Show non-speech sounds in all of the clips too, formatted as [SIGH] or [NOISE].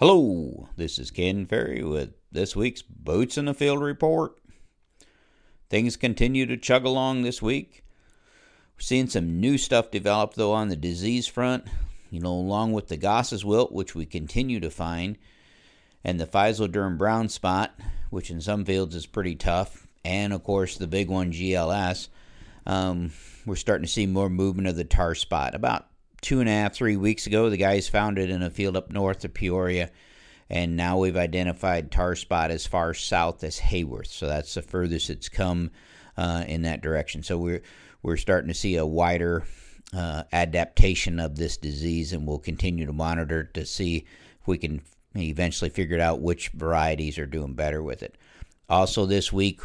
Hello, this is Ken Ferrie with this week's Boots in the Field report. Things continue to chug along this week. We're seeing some new stuff develop though on the disease front, you know, along with the Goss's wilt, which we continue to find, and the Physoderm brown spot, which in some fields is pretty tough, and of course the big one GLS. Um, we're starting to see more movement of the tar spot. About two and a half, three weeks ago. The guys found it in a field up north of Peoria, and now we've identified tar spot as far south as Heyworth. So that's the furthest it's come uh, in that direction. So we're we're starting to see a wider uh, adaptation of this disease, and we'll continue to monitor to see if we can eventually figure out which varieties are doing better with it. Also, this week,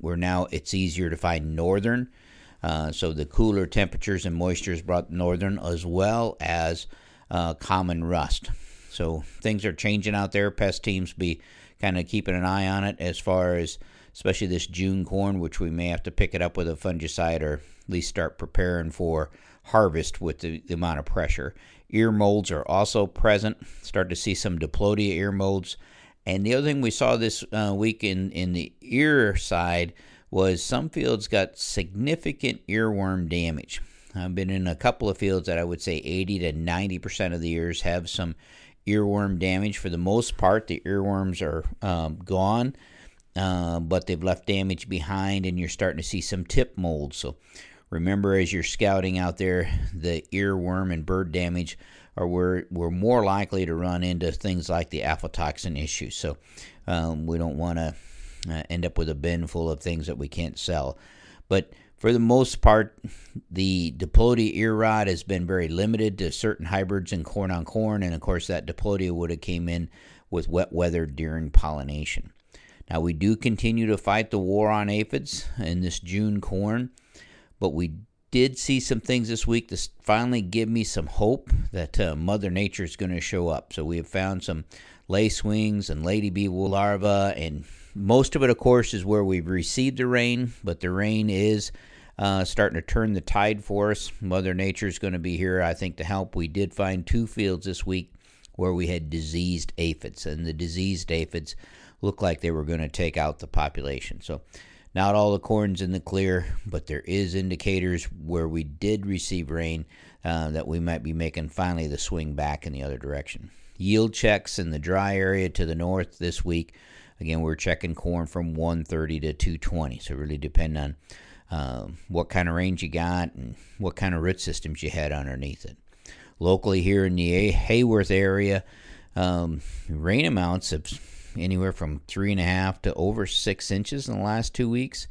we're now it's easier to find northern uh, so the cooler temperatures and moistures brought northern as well as uh, common rust. So things are changing out there. Pest teams be kind of keeping an eye on it as far as especially this June corn, which we may have to pick it up with a fungicide or at least start preparing for harvest with the, the amount of pressure. Ear molds are also present. Start to see some diplodia ear molds. And the other thing we saw this uh, week in, in the ear side was some fields got significant earworm damage. I've been in a couple of fields that I would say 80 to 90% of the ears have some earworm damage. For the most part, the earworms are um, gone, uh, but they've left damage behind, and you're starting to see some tip mold. So remember, as you're scouting out there, the earworm and bird damage are where we're more likely to run into things like the aflatoxin issue. So um, we don't want to uh, end up with a bin full of things that we can't sell. But for the most part, the Diplodia ear rot has been very limited to certain hybrids and corn on corn, and of course that Diplodia would have came in with wet weather during pollination. Now we do continue to fight the war on aphids in this June corn, but we did see some things this week that finally give me some hope that uh, Mother Nature is going to show up. So we have found some lacewings and lady bee larvae and most of it, of course, is where we've received the rain, but the rain is uh, starting to turn the tide for us. Mother Nature is going to be here, I think, to help. We did find two fields this week where we had diseased aphids, and the diseased aphids looked like they were going to take out the population. So, not all the corn's in the clear, but there is indicators where we did receive rain uh, that we might be making finally the swing back in the other direction. Yield checks in the dry area to the north this week Again, we're checking corn from 130 to 220, so really depend on uh, what kind of range you got and what kind of root systems you had underneath it. Locally here in the Heyworth area, um, rain amounts of anywhere from three and a half to over six inches in the last two weeks.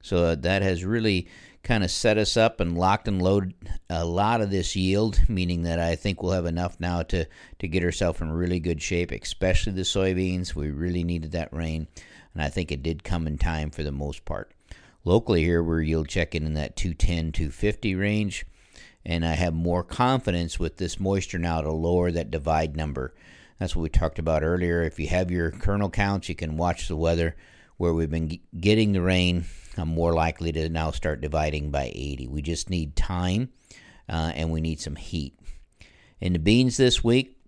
So uh, that has really kind of set us up and locked and loaded a lot of this yield, [LAUGHS] meaning that I think we'll have enough now to, to get ourselves in really good shape, especially the soybeans. We really needed that rain, and I think it did come in time for the most part. Locally here, we're yield checking in that 210, 250 range, and I have more confidence with this moisture now to lower that divide number. That's what we talked about earlier. If you have your kernel counts, you can watch the weather where we've been getting the rain I'm more likely to now start dividing by 80. We just need time uh, and we need some heat. In the beans this week,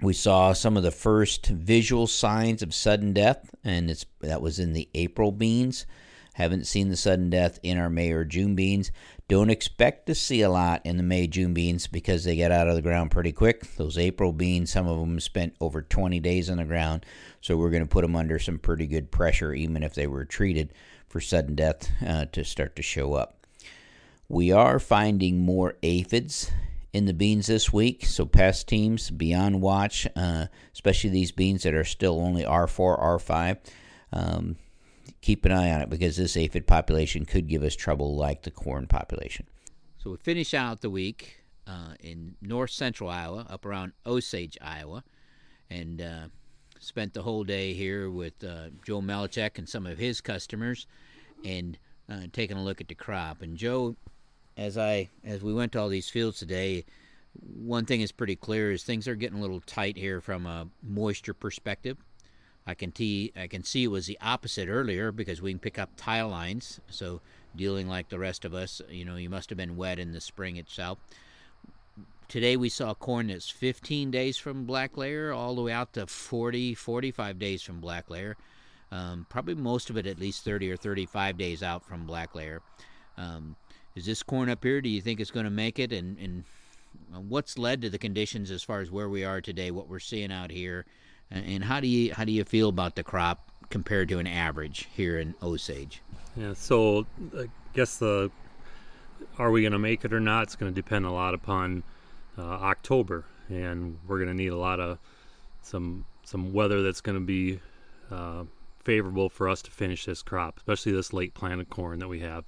we saw some of the first visual signs of sudden death, and it's that was in the April beans. Haven't seen the sudden death in our May or June beans. Don't expect to see a lot in the May June beans because they get out of the ground pretty quick. Those April beans, some of them spent over 20 days on the ground, so we're going to put them under some pretty good pressure, even if they were treated for sudden death uh, to start to show up. We are finding more aphids in the beans this week, so pest teams beyond watch, uh, especially these beans that are still only R4, R5. Um, keep an eye on it because this aphid population could give us trouble like the corn population. So we finish out the week uh, in north central Iowa, up around Osage, Iowa, and uh, spent the whole day here with uh, Joe Melichek and some of his customers, and uh, taking a look at the crop. And Joe, as I as we went to all these fields today, one thing is pretty clear: is things are getting a little tight here from a moisture perspective. I can see I can see it was the opposite earlier because we can pick up tile lines. So dealing like the rest of us, you know, you must have been wet in the spring itself. today we saw corn that's 15 days from black layer all the way out to 40, 45 days from black layer. Um, probably most of it at least 30 or 35 days out from black layer. Um, is this corn up here? Do you think it's going to make it? And, and what's led to the conditions as far as where we are today, what we're seeing out here, and how do you how do you feel about the crop compared to an average here in Osage? Yeah, so I guess the are we going to make it or not? It's going to depend a lot upon uh, October, and we're going to need a lot of some some weather that's going to be uh, favorable for us to finish this crop, especially this late planted corn that we have,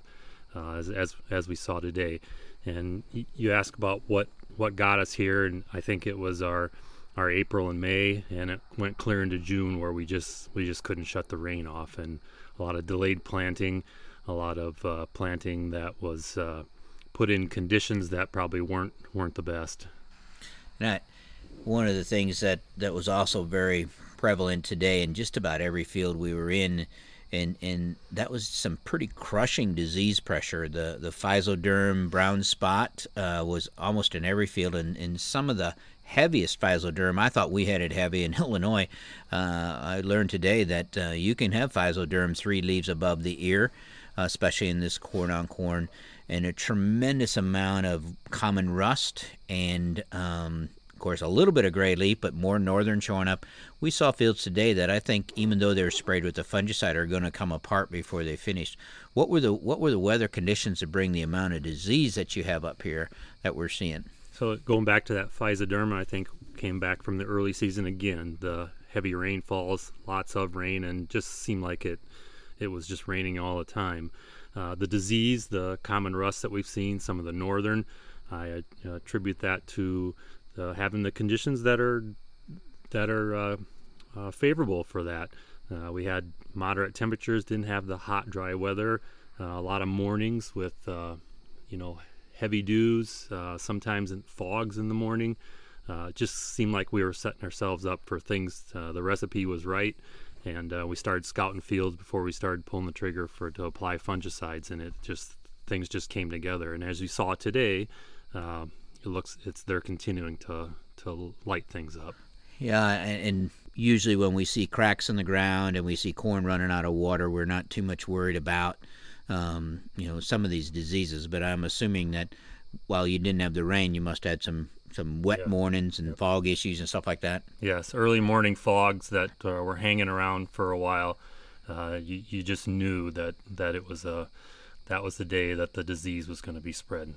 uh, as, as as we saw today. And you ask about what what got us here, and I think it was our our April and May, and it went clear into June where we just we just couldn't shut the rain off, and a lot of delayed planting, a lot of uh, planting that was uh, put in conditions that probably weren't weren't the best. That one of the things that that was also very prevalent today in just about every field we were in and and that was some pretty crushing disease pressure. The the physoderm brown spot uh, was almost in every field, and, and some of the heaviest physoderm. I thought we had it heavy in [LAUGHS] Illinois. Uh, I learned today that uh, you can have physoderm three leaves above the ear, especially in this corn on corn, and a tremendous amount of common rust and um, of course, a little bit of gray leaf, but more northern showing up. We saw fields today that I think, even though they're sprayed with the fungicide, are going to come apart before they finish. What were the what were the weather conditions to bring the amount of disease that you have up here that we're seeing? So going back to that physoderma, I think came back from the early season again. The heavy rainfalls, lots of rain, and just seemed like it it was just raining all the time. Uh, the disease, the common rust that we've seen, some of the northern, I attribute that to uh, having the conditions that are that are uh, uh, favorable for that. Uh, we had moderate temperatures, didn't have the hot, dry weather. Uh, a lot of mornings with you know heavy dews, sometimes in fogs in the morning. just seemed like we were setting ourselves up for things. the recipe was right, and we started scouting fields before we started pulling the trigger for to apply fungicides, and it just things just came together. And as you saw today, uh, it looks it's they're continuing to to light things up. Yeah, and, and usually when we see cracks in the ground and we see corn running out of water, we're not too much worried about um, you know some of these diseases. But I'm assuming that while you didn't have the rain, you must have had some some wet yeah. mornings and fog issues and stuff like that. Yes, early morning fogs that uh, were hanging around for a while. Uh, you you just knew that that it was a that was the day that the disease was going to be spread.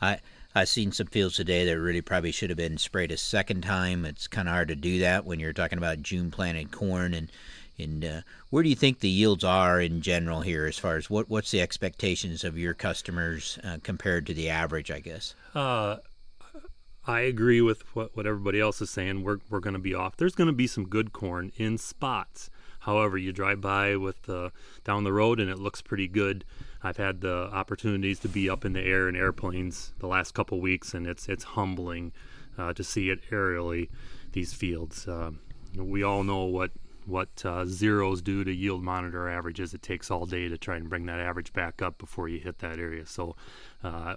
I I've seen some fields today that really probably should have been sprayed a second time. It's kind of hard to do that when you're talking about June planted corn. And and uh, where do you think the yields are in general here, as far as what what's the expectations of your customers uh, compared to the average? I guess. Uh, I agree with what, what everybody else is saying. We're we're going to be off. There's going to be some good corn in spots. However, you drive by with uh, down the road and it looks pretty good. I've had the opportunities to be up in the air in airplanes the last couple weeks, and it's it's humbling uh, to see it aerially. These fields, uh, we all know what what uh, zeros do to yield monitor averages. It takes all day to try and bring that average back up before you hit that area. So, uh,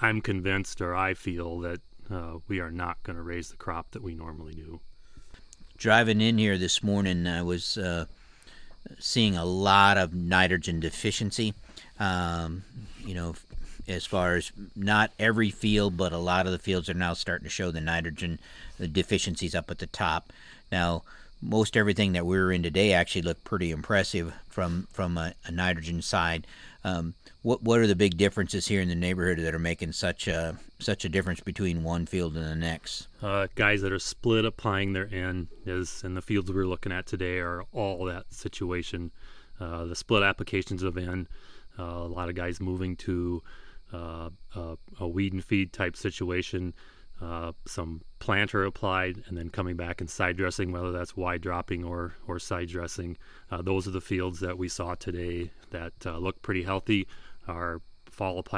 I'm convinced, or I feel that uh, we are not going to raise the crop that we normally do driving in here this morning, I was uh, seeing a lot of nitrogen deficiency. Um, you know, as far as not every field, but a lot of the fields are now starting to show the nitrogen the deficiencies up at the top. Now, most everything that we were in today actually looked pretty impressive from from a, a nitrogen side. Um, what what are the big differences here in the neighborhood that are making such a such a difference between one field and the next? Uh, guys that are split applying their N is in the fields we're looking at today are all that situation. Uh, the split applications of N, uh, a lot of guys moving to uh, a weed and feed type situation. Uh, some planter applied and then coming back and side dressing, whether that's wide dropping or, or side dressing. Uh, those are the fields that we saw today that look pretty healthy. Our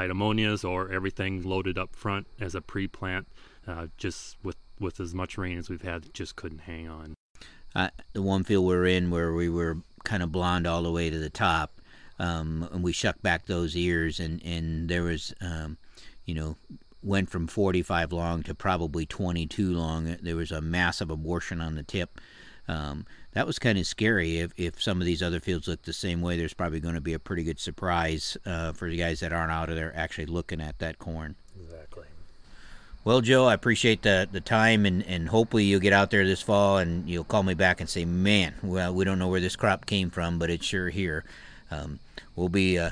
ammonias or everything loaded up front as a pre plant, uh, just with, with as much rain as we've had, just couldn't hang on. Uh, the one field we're in where we were kind of blonde all the way to the top, um, and we shucked back those ears, and, and there was, um, you know, went from 45 long to probably 22 long. There was a massive abortion on the tip. Um, that was kind of scary. If, if some of these other fields look the same way, there's probably going to be a pretty good surprise uh, for the guys that aren't out of there actually looking at that corn. Exactly. Well, Joe, I appreciate the, the time, and, and hopefully you'll get out there this fall and you'll call me back and say, man, well, we don't know where this crop came from, but it's sure here. Um, we'll be uh,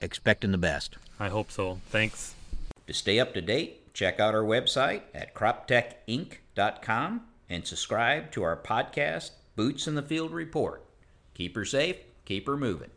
expecting the best. I hope so. Thanks. To stay up to date, check out our website at croptechinc.com and subscribe to our podcast, Boots in the Field Report. Keep her safe, keep her moving.